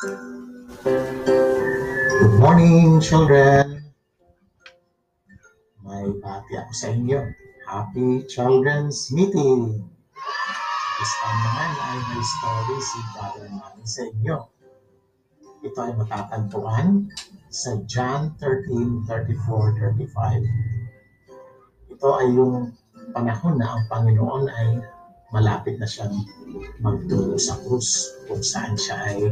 Good morning, children. May bati ako sa inyo. Happy Children's Meeting. This time naman ay may story si Father namin sa inyo. Ito ay matatagpuan sa John 13, 34, 35. Ito ay yung panahon na ang Panginoon ay malapit na siyang magturo sa krus kung saan siya ay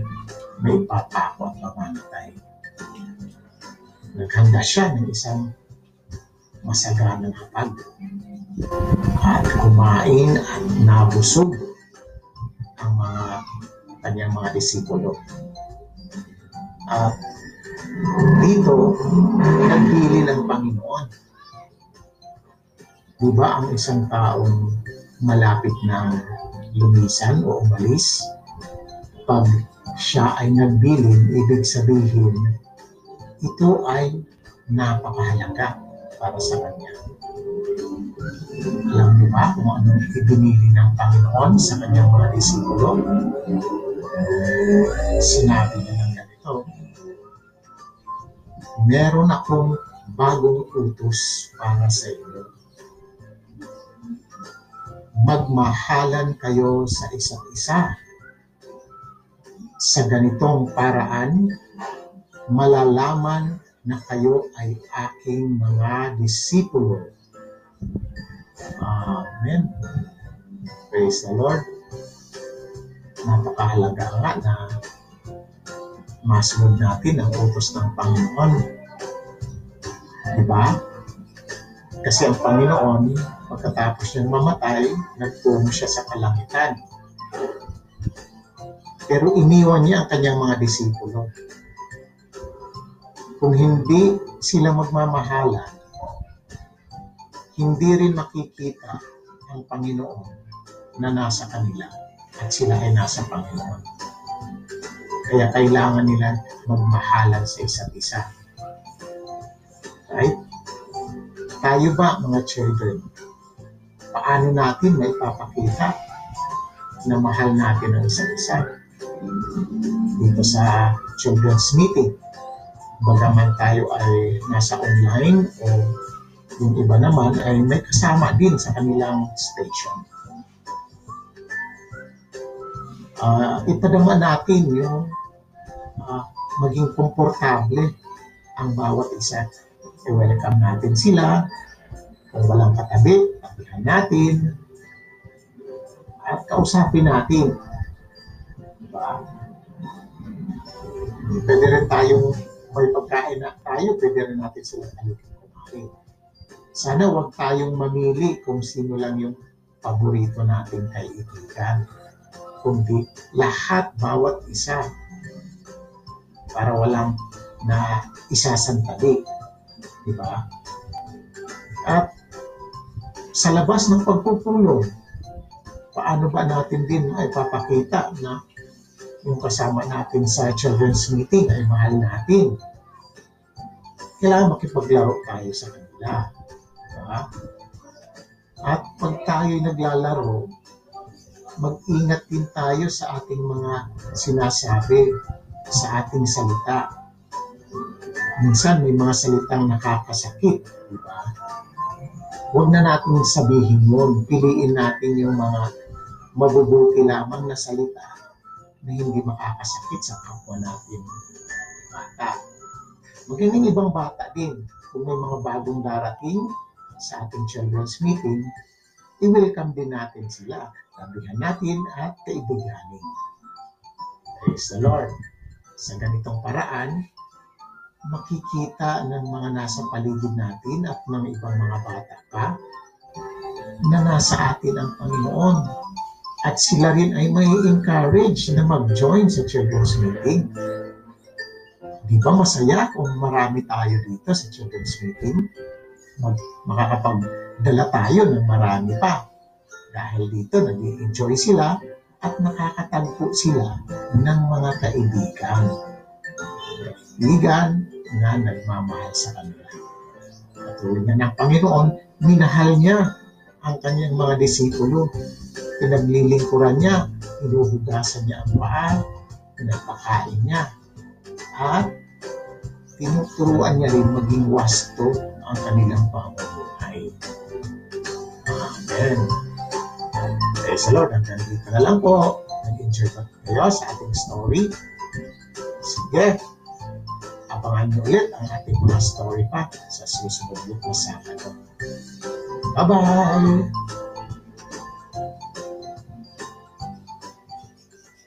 may papako at mamamatay. Naghanda siya ng isang masaganang hapag at kumain at nabusog ang mga kanyang mga disipulo. At dito, nagpili ng Panginoon. Di ba ang isang taong malapit na lumisan o umalis, pag siya ay nagbilin, ibig sabihin, ito ay napakahalaga para sa kanya. Alam niyo ba kung anong ibinili ng Panginoon sa kanyang mga disipulo? Sinabi niya ng ganito, Meron akong bagong utos para sa inyo. Magmahalan kayo sa isa't isa. Sa ganitong paraan, malalaman na kayo ay aking mga disipulo. Amen. Praise the Lord. Napakahalaga nga na masunod natin ang utos ng Panginoon. Diba? Kasi ang Panginoon, pagkatapos niyang mamatay, nagtungo siya sa kalangitan. Pero iniwan niya ang kanyang mga disipulo kung hindi sila magmamahala, hindi rin makikita ang Panginoon na nasa kanila at sila ay nasa Panginoon. Kaya kailangan nila magmahalan sa isa't isa. Tayo ba, mga children, paano natin maipapakita na mahal natin ang isa't isa? Dito sa children's meeting, bagaman tayo ay nasa online o yung iba naman ay may kasama din sa kanilang station. Uh, ipadama natin yung uh, maging komportable ang bawat isa. I-welcome natin sila. Kung walang katabi, tabihan natin. At kausapin natin. Diba? Pwede rin tayong may pagkain na tayo, pwede rin natin sila talukin kumain. Sana wag tayong mamili kung sino lang yung paborito nating kaibigan. Kundi lahat, bawat isa. Para walang na isasantali. Di ba? At sa labas ng pagpupulong, paano ba natin din ay papakita na yung kasama natin sa children's meeting ay mahal natin. Kailangan makipaglaro tayo sa kanila. Diba? At pag tayo naglalaro, mag-ingat din tayo sa ating mga sinasabi, sa ating salita. Minsan may mga salitang nakakasakit, di ba? Huwag na natin sabihin yun. Piliin natin yung mga mabubuti lamang na salita na hindi makakasakit sa kapwa natin bata. Magandang ibang bata din. Kung may mga bagong darating sa ating children's meeting, i-welcome din natin sila. Sabihan natin at kaibiganin. Praise the Lord. Sa ganitong paraan, makikita ng mga nasa paligid natin at ng ibang mga bata pa na nasa atin ang Panginoon at sila rin ay may encourage na mag-join sa children's meeting. Di ba masaya kung marami tayo dito sa children's meeting? Mag, makakapagdala tayo ng marami pa. Dahil dito, nag enjoy sila at nakakatagpo sila ng mga kaibigan. Kaibigan na nagmamahal sa kanila. Katulad na ng Panginoon, minahal niya ang kanyang mga disipulo. Pinaglilingkuran niya, inuhugasan niya ang paa, pinagpakain niya. At tinuturuan niya rin maging wasto ang kanilang pamumuhay. Amen. Praise the Lord. Hanggang dito na lang po. Nag-enjoy ba kayo sa ating story? Sige. Abangan niyo ulit ang ating mga story pa sa susunod na Sabado. Bye-bye!